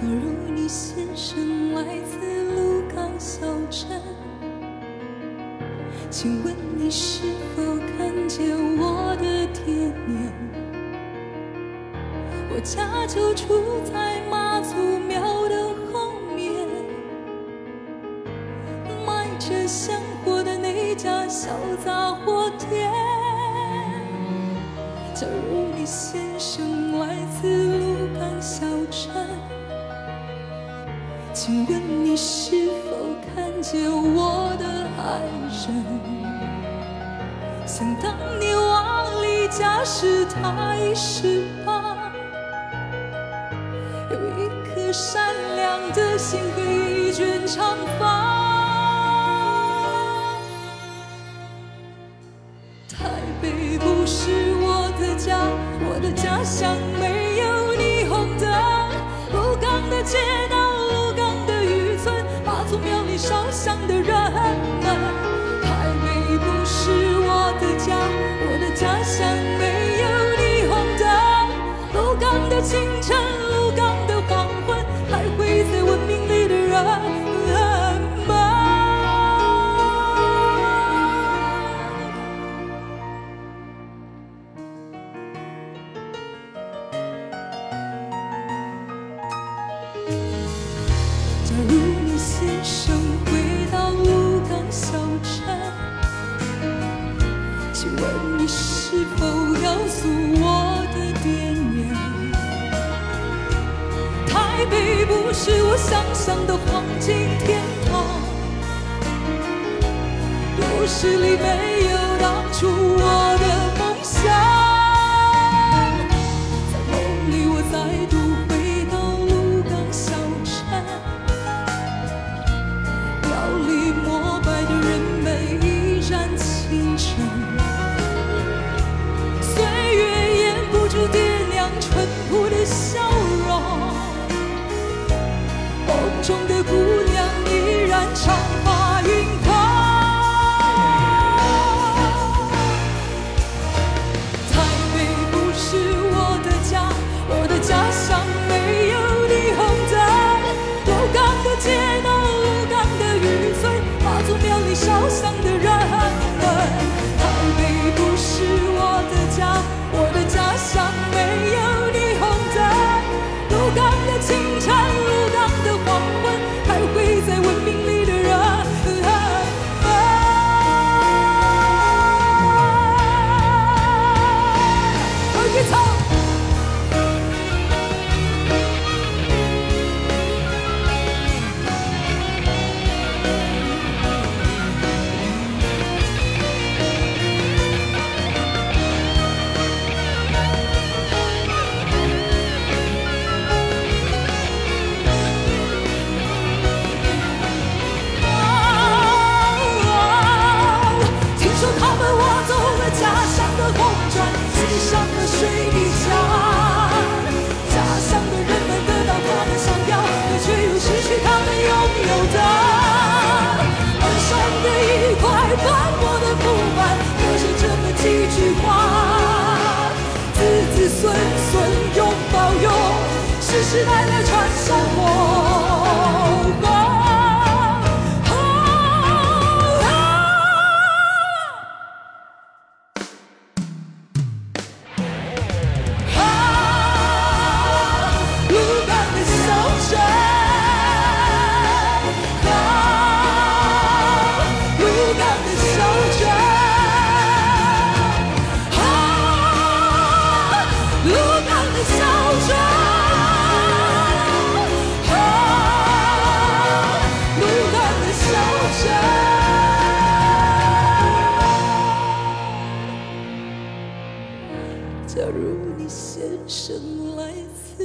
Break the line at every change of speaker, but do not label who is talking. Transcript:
假如你先生来自鹿港小镇，请问你是否看见我的爹娘？我家就住在妈祖庙的后面，卖着香火的那家小杂货店。假如你先生来自鹿港小镇，请问你是否看见我的爱人？想当年往离家时，他已十八，有一颗善良的心和一卷长发。台北不是我的家，我的家乡没烧香的人们。台北不是我的家，我的家乡没有霓虹灯。鹿港的清晨，鹿港的黄昏，徘徊在文明里的人们。假如你先生否告诉我的爹娘？台北不是我想象的黄金天堂，都市里没有当初我的梦想。中的上的水滴假如你先生来自